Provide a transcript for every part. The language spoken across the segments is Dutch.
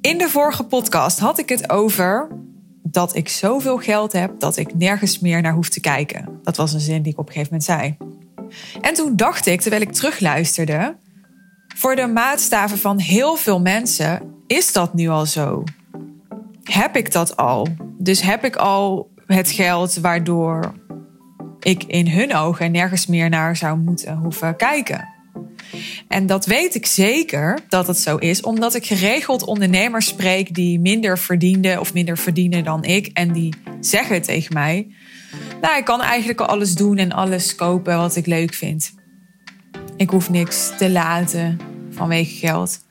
In de vorige podcast had ik het over dat ik zoveel geld heb dat ik nergens meer naar hoef te kijken. Dat was een zin die ik op een gegeven moment zei. En toen dacht ik, terwijl ik terugluisterde, voor de maatstaven van heel veel mensen is dat nu al zo. Heb ik dat al? Dus heb ik al het geld waardoor ik in hun ogen nergens meer naar zou moeten hoeven kijken? En dat weet ik zeker dat het zo is, omdat ik geregeld ondernemers spreek die minder verdienden of minder verdienen dan ik. En die zeggen tegen mij: Nou, ik kan eigenlijk al alles doen en alles kopen wat ik leuk vind. Ik hoef niks te laten vanwege geld.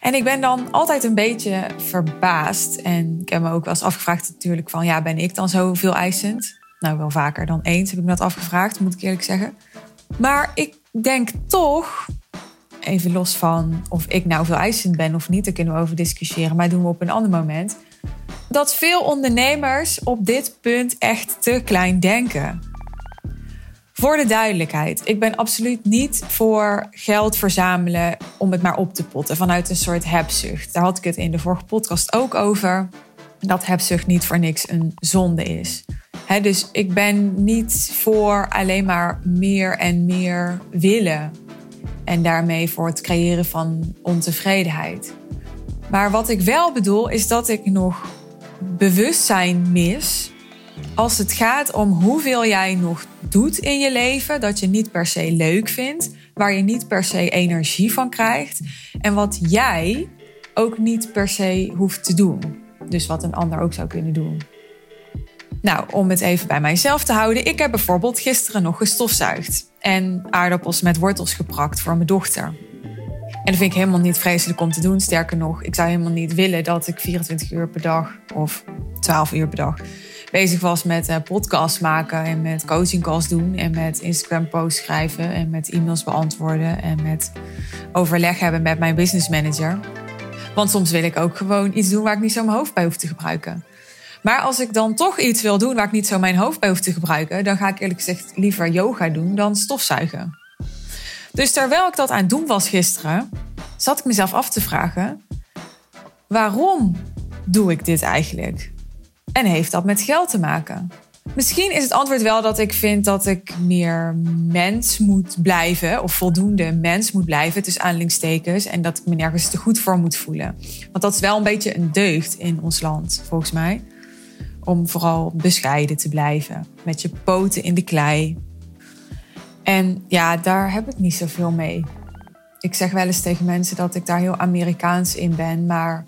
En ik ben dan altijd een beetje verbaasd. En ik heb me ook wel eens afgevraagd natuurlijk van... ja, ben ik dan zo veel eisend? Nou, wel vaker dan eens heb ik me dat afgevraagd, moet ik eerlijk zeggen. Maar ik denk toch, even los van of ik nou veel eisend ben of niet, daar kunnen we over discussiëren, maar doen we op een ander moment. Dat veel ondernemers op dit punt echt te klein denken. Voor de duidelijkheid, ik ben absoluut niet voor geld verzamelen om het maar op te potten vanuit een soort hebzucht. Daar had ik het in de vorige podcast ook over. Dat hebzucht niet voor niks een zonde is dus ik ben niet voor alleen maar meer en meer willen. En daarmee voor het creëren van ontevredenheid. Maar wat ik wel bedoel is dat ik nog bewustzijn mis als het gaat om hoeveel jij nog doet in je leven, dat je niet per se leuk vindt, waar je niet per se energie van krijgt en wat jij ook niet per se hoeft te doen. Dus wat een ander ook zou kunnen doen. Nou, om het even bij mijzelf te houden. Ik heb bijvoorbeeld gisteren nog gestofzuigd. En aardappels met wortels geprakt voor mijn dochter. En dat vind ik helemaal niet vreselijk om te doen. Sterker nog, ik zou helemaal niet willen dat ik 24 uur per dag of 12 uur per dag bezig was met uh, podcasts maken en met coaching calls doen en met Instagram posts schrijven en met e-mails beantwoorden en met overleg hebben met mijn business manager. Want soms wil ik ook gewoon iets doen waar ik niet zo mijn hoofd bij hoef te gebruiken. Maar als ik dan toch iets wil doen waar ik niet zo mijn hoofd bij hoef te gebruiken, dan ga ik eerlijk gezegd liever yoga doen dan stofzuigen. Dus terwijl ik dat aan het doen was gisteren, zat ik mezelf af te vragen: waarom doe ik dit eigenlijk? En heeft dat met geld te maken? Misschien is het antwoord wel dat ik vind dat ik meer mens moet blijven, of voldoende mens moet blijven, tussen aanhalingstekens, en dat ik me nergens te goed voor moet voelen. Want dat is wel een beetje een deugd in ons land, volgens mij om vooral bescheiden te blijven. Met je poten in de klei. En ja, daar heb ik niet zoveel mee. Ik zeg wel eens tegen mensen dat ik daar heel Amerikaans in ben, maar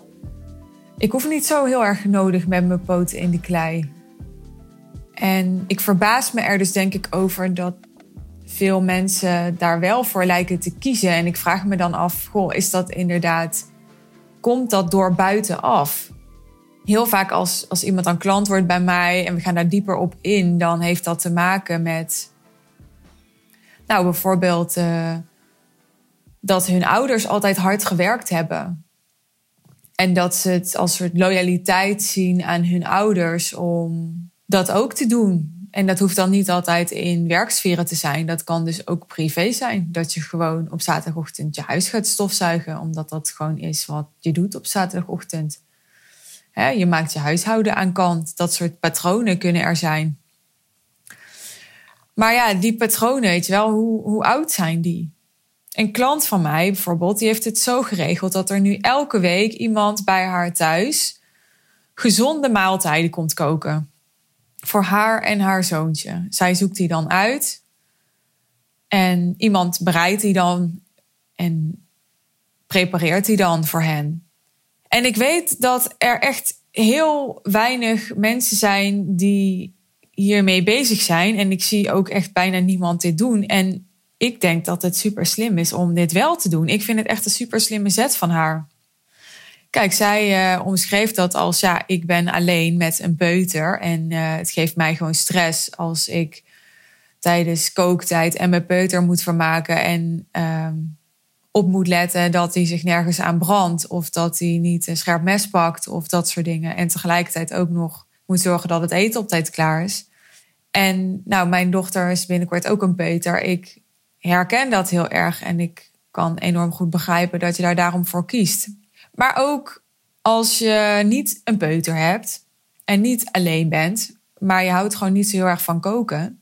ik hoef niet zo heel erg nodig met mijn poten in de klei. En ik verbaas me er dus denk ik over dat veel mensen daar wel voor lijken te kiezen. En ik vraag me dan af, goh, is dat inderdaad, komt dat door buitenaf? Heel vaak als, als iemand dan klant wordt bij mij en we gaan daar dieper op in, dan heeft dat te maken met, nou bijvoorbeeld, uh, dat hun ouders altijd hard gewerkt hebben. En dat ze het als soort loyaliteit zien aan hun ouders om dat ook te doen. En dat hoeft dan niet altijd in werksferen te zijn. Dat kan dus ook privé zijn. Dat je gewoon op zaterdagochtend je huis gaat stofzuigen, omdat dat gewoon is wat je doet op zaterdagochtend je maakt je huishouden aan kant. Dat soort patronen kunnen er zijn. Maar ja, die patronen, weet je wel, hoe, hoe oud zijn die? Een klant van mij bijvoorbeeld, die heeft het zo geregeld dat er nu elke week iemand bij haar thuis gezonde maaltijden komt koken. Voor haar en haar zoontje. Zij zoekt die dan uit. En iemand bereidt die dan en prepareert die dan voor hen. En ik weet dat er echt heel weinig mensen zijn die hiermee bezig zijn. En ik zie ook echt bijna niemand dit doen. En ik denk dat het super slim is om dit wel te doen. Ik vind het echt een super slimme zet van haar. Kijk, zij uh, omschreef dat als ja, ik ben alleen met een peuter. En uh, het geeft mij gewoon stress als ik tijdens kooktijd en mijn peuter moet vermaken. En uh, op moet letten dat hij zich nergens aan brandt. Of dat hij niet een scherp mes pakt of dat soort dingen. En tegelijkertijd ook nog moet zorgen dat het eten op tijd klaar is. En nou, mijn dochter is binnenkort ook een peuter. Ik herken dat heel erg en ik kan enorm goed begrijpen dat je daar daarom voor kiest. Maar ook als je niet een peuter hebt en niet alleen bent, maar je houdt gewoon niet zo heel erg van koken,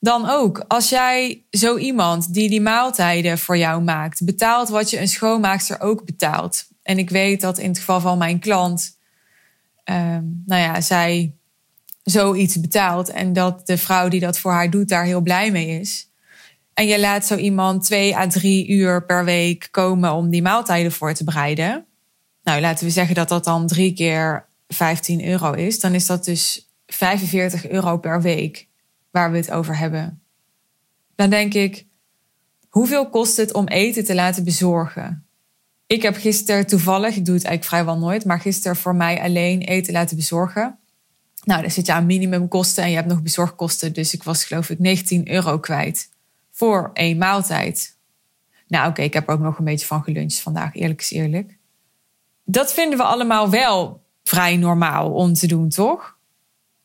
dan ook. Als jij zo iemand die die maaltijden voor jou maakt, betaalt wat je een schoonmaakster ook betaalt. En ik weet dat in het geval van mijn klant, ehm, nou ja, zij zoiets betaalt en dat de vrouw die dat voor haar doet daar heel blij mee is. En je laat zo iemand twee à drie uur per week komen om die maaltijden voor te bereiden. Nou, laten we zeggen dat dat dan drie keer 15 euro is. Dan is dat dus 45 euro per week waar we het over hebben. Dan denk ik, hoeveel kost het om eten te laten bezorgen? Ik heb gisteren toevallig, ik doe het eigenlijk vrijwel nooit, maar gisteren voor mij alleen eten laten bezorgen. Nou, dan zit je aan minimumkosten en je hebt nog bezorgkosten. Dus ik was geloof ik 19 euro kwijt voor één maaltijd. Nou oké, ik heb ook nog een beetje van geluncht vandaag, eerlijk is eerlijk. Dat vinden we allemaal wel vrij normaal om te doen, toch?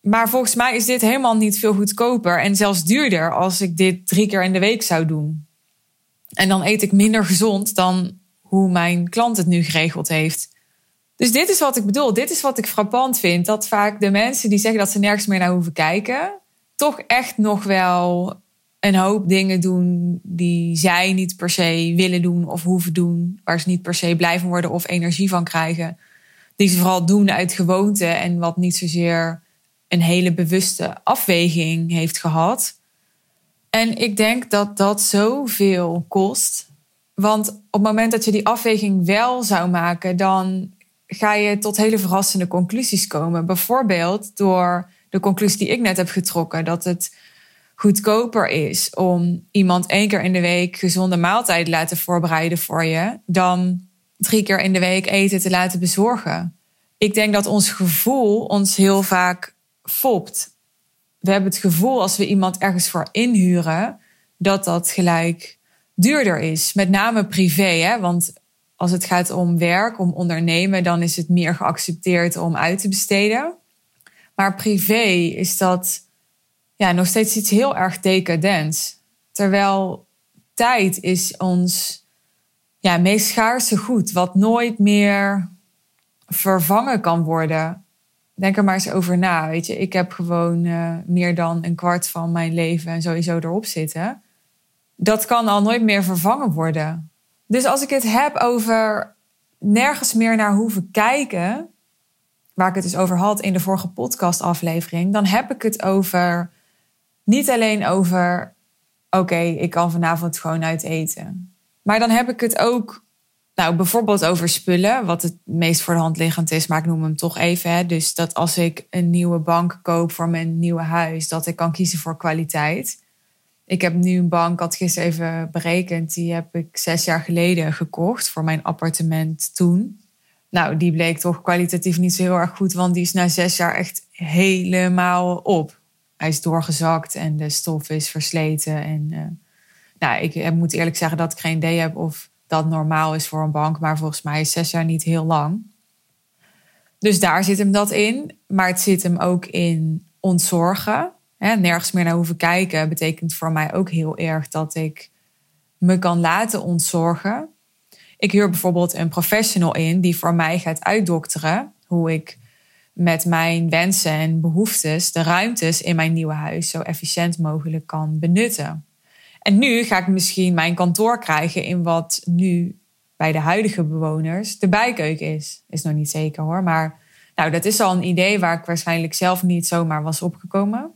Maar volgens mij is dit helemaal niet veel goedkoper en zelfs duurder als ik dit drie keer in de week zou doen. En dan eet ik minder gezond dan hoe mijn klant het nu geregeld heeft. Dus dit is wat ik bedoel. Dit is wat ik frappant vind. Dat vaak de mensen die zeggen dat ze nergens meer naar hoeven kijken, toch echt nog wel een hoop dingen doen die zij niet per se willen doen of hoeven doen. Waar ze niet per se blij van worden of energie van krijgen. Die ze vooral doen uit gewoonte en wat niet zozeer een hele bewuste afweging heeft gehad. En ik denk dat dat zoveel kost. Want op het moment dat je die afweging wel zou maken, dan ga je tot hele verrassende conclusies komen. Bijvoorbeeld door de conclusie die ik net heb getrokken: dat het goedkoper is om iemand één keer in de week gezonde maaltijd laten voorbereiden voor je, dan drie keer in de week eten te laten bezorgen. Ik denk dat ons gevoel ons heel vaak fopt. We hebben het gevoel als we iemand ergens voor inhuren, dat dat gelijk duurder is. Met name privé, hè? want als het gaat om werk, om ondernemen, dan is het meer geaccepteerd om uit te besteden. Maar privé is dat ja, nog steeds iets heel erg decadents. Terwijl tijd is ons ja, meest schaarse goed, wat nooit meer vervangen kan worden. Denk er maar eens over na. Weet je, ik heb gewoon uh, meer dan een kwart van mijn leven sowieso erop zitten. Dat kan al nooit meer vervangen worden. Dus als ik het heb over nergens meer naar hoeven kijken, waar ik het dus over had in de vorige podcastaflevering, dan heb ik het over niet alleen over, oké, ik kan vanavond gewoon uit eten. Maar dan heb ik het ook, nou, bijvoorbeeld over spullen, wat het meest voor de hand liggend is, maar ik noem hem toch even. Hè. Dus dat als ik een nieuwe bank koop voor mijn nieuwe huis, dat ik kan kiezen voor kwaliteit. Ik heb nu een bank, had gisteren even berekend, die heb ik zes jaar geleden gekocht voor mijn appartement toen. Nou, die bleek toch kwalitatief niet zo heel erg goed, want die is na zes jaar echt helemaal op hij is doorgezakt en de stof is versleten. En uh, nou, ik moet eerlijk zeggen dat ik geen idee heb of dat normaal is voor een bank. Maar volgens mij is zes jaar niet heel lang. Dus daar zit hem dat in. Maar het zit hem ook in ontzorgen. Hè, nergens meer naar hoeven kijken betekent voor mij ook heel erg dat ik me kan laten ontzorgen. Ik huur bijvoorbeeld een professional in die voor mij gaat uitdokteren hoe ik met mijn wensen en behoeftes de ruimtes in mijn nieuwe huis zo efficiënt mogelijk kan benutten. En nu ga ik misschien mijn kantoor krijgen in wat nu bij de huidige bewoners de bijkeuken is. Is nog niet zeker hoor, maar nou, dat is al een idee waar ik waarschijnlijk zelf niet zomaar was opgekomen.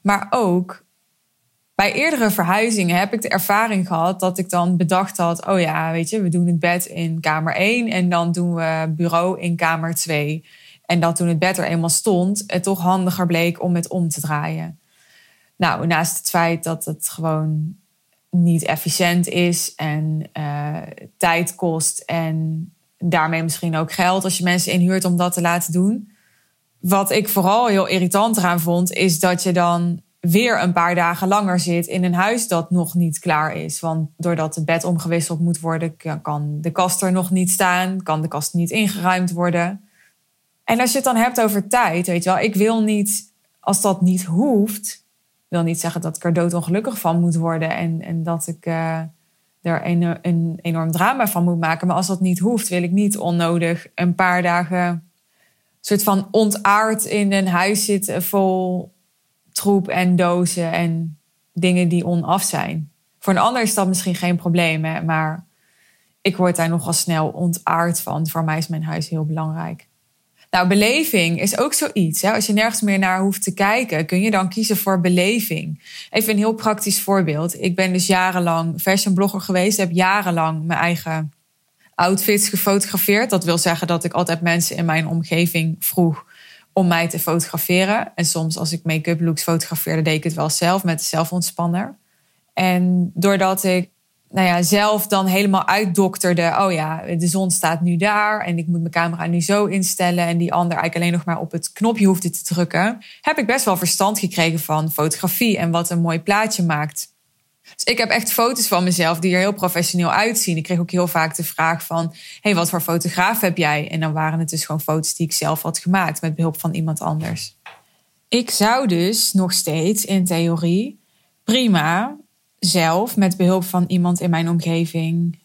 Maar ook bij eerdere verhuizingen heb ik de ervaring gehad dat ik dan bedacht had: oh ja, weet je, we doen het bed in kamer 1 en dan doen we bureau in kamer 2. En dat toen het bed er eenmaal stond, het toch handiger bleek om het om te draaien. Nou, naast het feit dat het gewoon niet efficiënt is en uh, tijd kost en daarmee misschien ook geld als je mensen inhuurt om dat te laten doen. Wat ik vooral heel irritant eraan vond, is dat je dan weer een paar dagen langer zit in een huis dat nog niet klaar is. Want doordat het bed omgewisseld moet worden, kan de kast er nog niet staan, kan de kast niet ingeruimd worden. En als je het dan hebt over tijd, weet je wel, ik wil niet, als dat niet hoeft, wil niet zeggen dat ik er doodongelukkig van moet worden en, en dat ik uh, er een, een enorm drama van moet maken. Maar als dat niet hoeft, wil ik niet onnodig een paar dagen soort van ontaard in een huis zitten vol troep en dozen en dingen die onaf zijn. Voor een ander is dat misschien geen probleem, maar ik word daar nogal snel ontaard van. Voor mij is mijn huis heel belangrijk. Nou, beleving is ook zoiets. Hè? Als je nergens meer naar hoeft te kijken, kun je dan kiezen voor beleving. Even een heel praktisch voorbeeld. Ik ben dus jarenlang fashion blogger geweest. Heb jarenlang mijn eigen outfits gefotografeerd. Dat wil zeggen dat ik altijd mensen in mijn omgeving vroeg om mij te fotograferen. En soms als ik make-up looks fotografeerde, deed ik het wel zelf met de zelfontspanner. En doordat ik nou ja, zelf dan helemaal uitdokterde. Oh ja, de zon staat nu daar en ik moet mijn camera nu zo instellen. En die ander eigenlijk alleen nog maar op het knopje hoefde te drukken. Heb ik best wel verstand gekregen van fotografie en wat een mooi plaatje maakt. Dus ik heb echt foto's van mezelf die er heel professioneel uitzien. Ik kreeg ook heel vaak de vraag van... hey, wat voor fotograaf heb jij? En dan waren het dus gewoon foto's die ik zelf had gemaakt... met behulp van iemand anders. Ik zou dus nog steeds in theorie prima zelf met behulp van iemand in mijn omgeving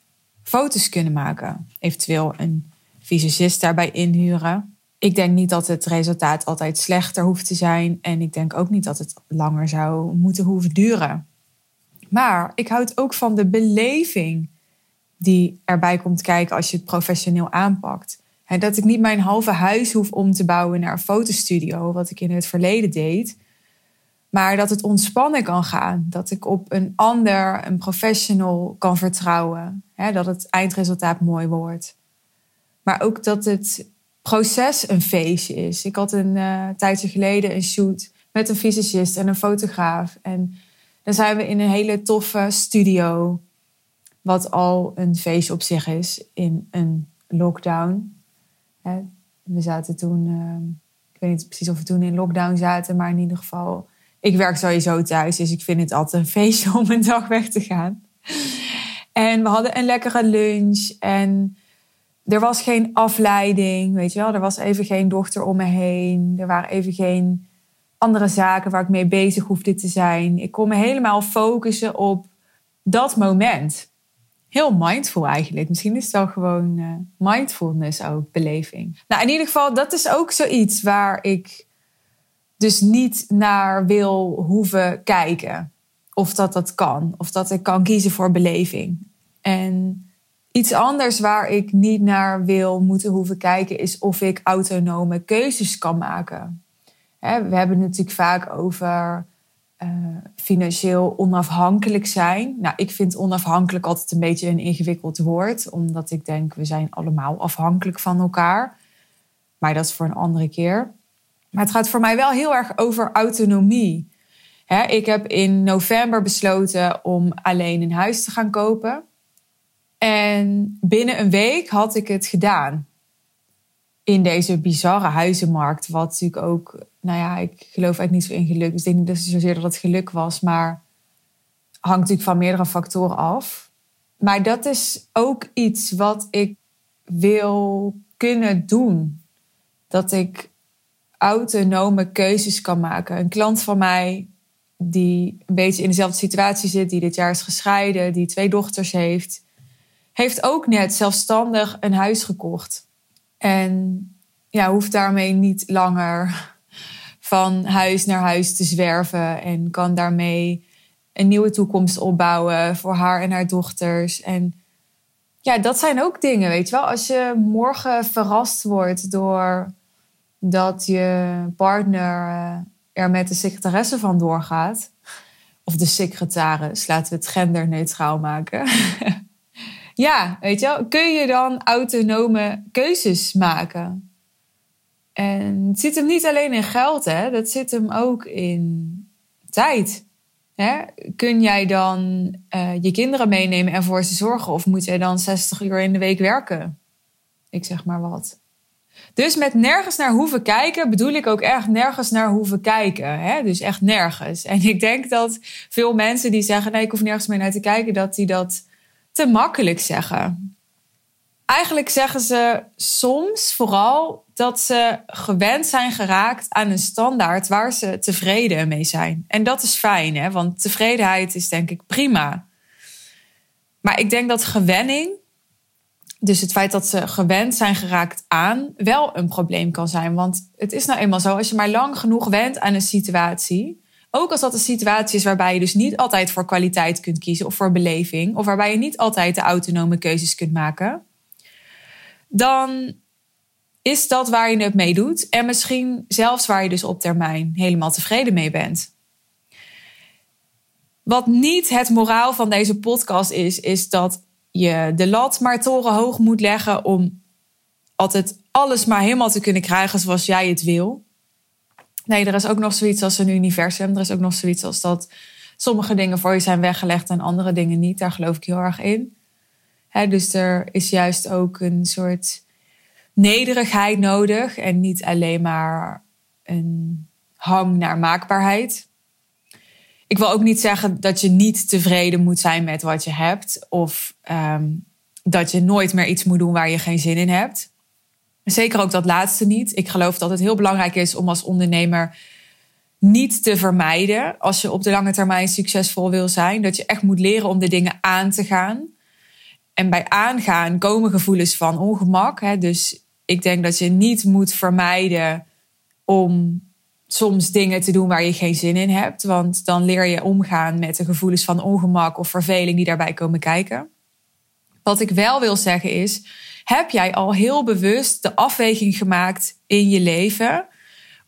foto's kunnen maken. Eventueel een visagist daarbij inhuren. Ik denk niet dat het resultaat altijd slechter hoeft te zijn. En ik denk ook niet dat het langer zou moeten hoeven duren. Maar ik houd ook van de beleving die erbij komt kijken als je het professioneel aanpakt. dat ik niet mijn halve huis hoef om te bouwen naar een fotostudio, wat ik in het verleden deed. Maar dat het ontspannen kan gaan. Dat ik op een ander, een professional kan vertrouwen. dat het eindresultaat mooi wordt. Maar ook dat het proces een feestje is. Ik had een uh, tijdje geleden een shoot met een fysicist en een fotograaf. En dan zijn we in een hele toffe studio. Wat al een feestje op zich is in een lockdown. We zaten toen, uh, ik weet niet precies of we toen in lockdown zaten, maar in ieder geval ik werk sowieso thuis, dus ik vind het altijd een feestje om een dag weg te gaan. En we hadden een lekkere lunch en er was geen afleiding, weet je wel. Er was even geen dochter om me heen. Er waren even geen andere zaken waar ik mee bezig hoefde te zijn. Ik kon me helemaal focussen op dat moment. Heel mindful eigenlijk. Misschien is het wel gewoon uh, mindfulness ook, beleving. Nou, in ieder geval, dat is ook zoiets waar ik dus niet naar wil hoeven kijken. Of dat dat kan. Of dat ik kan kiezen voor beleving. En iets anders waar ik niet naar wil moeten hoeven kijken is of ik autonome keuzes kan maken. we hebben het natuurlijk vaak over uh, financieel onafhankelijk zijn. Nou, ik vind onafhankelijk altijd een beetje een ingewikkeld woord, omdat ik denk we zijn allemaal afhankelijk van elkaar. Maar dat is voor een andere keer. Maar het gaat voor mij wel heel erg over autonomie. ik heb in november besloten om alleen een huis te gaan kopen. En binnen een week had ik het gedaan. In deze bizarre huizenmarkt. Wat natuurlijk ook, nou ja, ik geloof eigenlijk niet zo in geluk. Dus ik denk niet dat het zozeer dat het geluk was. Maar hangt natuurlijk van meerdere factoren af. Maar dat is ook iets wat ik wil kunnen doen. Dat ik autonome keuzes kan maken. Een klant van mij die een beetje in dezelfde situatie zit, die dit jaar is gescheiden, die twee dochters heeft, heeft ook net zelfstandig een huis gekocht. En ja, hoeft daarmee niet langer van huis naar huis te zwerven en kan daarmee een nieuwe toekomst opbouwen voor haar en haar dochters. En ja, dat zijn ook dingen, weet je wel. Als je morgen verrast wordt door dat je partner eh, er met de secretaresse van doorgaat. Of de secretaris, laten we het genderneutraal maken. ja, weet je wel, kun je dan autonome keuzes maken? En het zit hem niet alleen in geld, hè? dat zit hem ook in tijd. Hè? Kun jij dan uh, je kinderen meenemen en voor ze zorgen? Of moet jij dan 60 uur in de week werken? Ik zeg maar wat. Dus met nergens naar hoeven kijken bedoel ik ook echt nergens naar hoeven kijken. Hè? Dus echt nergens. En ik denk dat veel mensen die zeggen: nee, ik hoef nergens meer naar te kijken, dat die dat te makkelijk zeggen. Eigenlijk zeggen ze soms vooral dat ze gewend zijn geraakt aan een standaard waar ze tevreden mee zijn. En dat is fijn, hè? want tevredenheid is denk ik prima. Maar ik denk dat gewenning, dus het feit dat ze gewend zijn geraakt aan, wel een probleem kan zijn. Want het is nou eenmaal zo, als je maar lang genoeg went aan een situatie, ook als dat een situatie is waarbij je dus niet altijd voor kwaliteit kunt kiezen of voor beleving, of waarbij je niet altijd de autonome keuzes kunt maken, dan is dat waar je het mee doet. En misschien zelfs waar je dus op termijn helemaal tevreden mee bent. Wat niet het moraal van deze podcast is, is dat je de lat maar torenhoog moet leggen om altijd alles maar helemaal te kunnen krijgen zoals jij het wil. Nee, er is ook nog zoiets als een universum. Er is ook nog zoiets als dat sommige dingen voor je zijn weggelegd en andere dingen niet. Daar geloof ik heel erg in. dus er is juist ook een soort nederigheid nodig en niet alleen maar een hang naar maakbaarheid. Ik wil ook niet zeggen dat je niet tevreden moet zijn met wat je hebt of ehm, dat je nooit meer iets moet doen waar je geen zin in hebt. Zeker ook dat laatste niet. Ik geloof dat het heel belangrijk is om als ondernemer niet te vermijden als je op de lange termijn succesvol wil zijn. Dat je echt moet leren om de dingen aan te gaan. En bij aangaan komen gevoelens van ongemak. Hè? Dus ik denk dat je niet moet vermijden om soms dingen te doen waar je geen zin in hebt. Want dan leer je omgaan met de gevoelens van ongemak of verveling die daarbij komen kijken. Wat ik wel wil zeggen is, heb jij al heel bewust de afweging gemaakt in je leven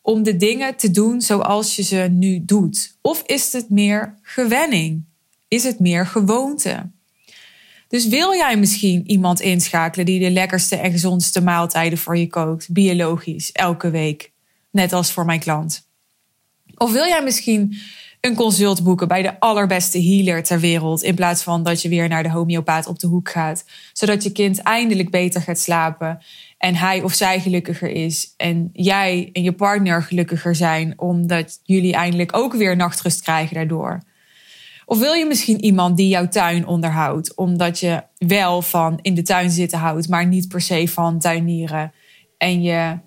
om de dingen te doen zoals je ze nu doet? Of is het meer gewenning? Is het meer gewoonte? Dus wil jij misschien iemand inschakelen die de lekkerste en gezondste maaltijden voor je kookt, biologisch, elke week, net als voor mijn klant? Of wil jij misschien een consult boeken bij de allerbeste healer ter wereld, in plaats van dat je weer naar de homeopaat op de hoek gaat, zodat je kind eindelijk beter gaat slapen en hij of zij gelukkiger is en jij en je partner gelukkiger zijn, omdat jullie eindelijk ook weer nachtrust krijgen daardoor? Of wil je misschien iemand die jouw tuin onderhoudt, omdat je wel van in de tuin zitten houdt, maar niet per se van tuinieren? En je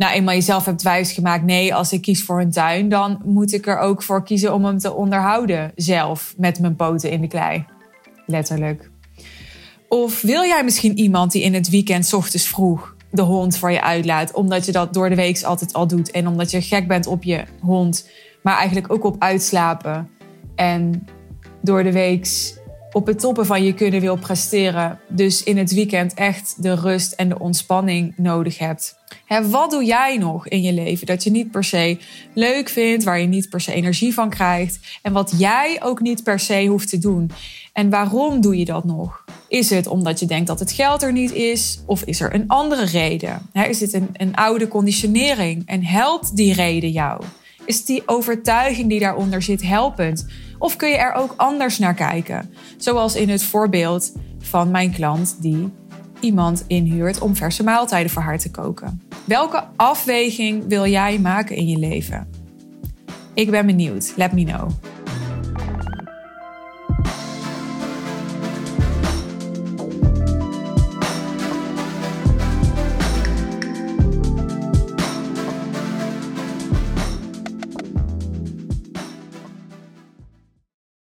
nou eenmaal jezelf hebt wijsgemaakt, nee, als ik kies voor een tuin, dan moet ik er ook voor kiezen om hem te onderhouden zelf met mijn poten in de klei. Letterlijk. Of wil jij misschien iemand die in het weekend ochtends vroeg de hond voor je uitlaat, omdat je dat door de week altijd al doet en omdat je gek bent op je hond, maar eigenlijk ook op uitslapen en door de week op het toppen van je kunnen wil presteren. Dus in het weekend echt de rust en de ontspanning nodig hebt. Hè, wat doe jij nog in je leven dat je niet per se leuk vindt, waar je niet per se energie van krijgt en wat jij ook niet per se hoeft te doen? En waarom doe je dat nog? Is het omdat je denkt dat het geld er niet is? Of is er een andere reden? Is dit een, een oude conditionering en helpt die reden jou? Is die overtuiging die daaronder zit helpend? Of kun je er ook anders naar kijken? Zoals in het voorbeeld van mijn klant die iemand inhuurt om verse maaltijden voor haar te koken. Welke afweging wil jij maken in je leven? Ik ben benieuwd. Let me know.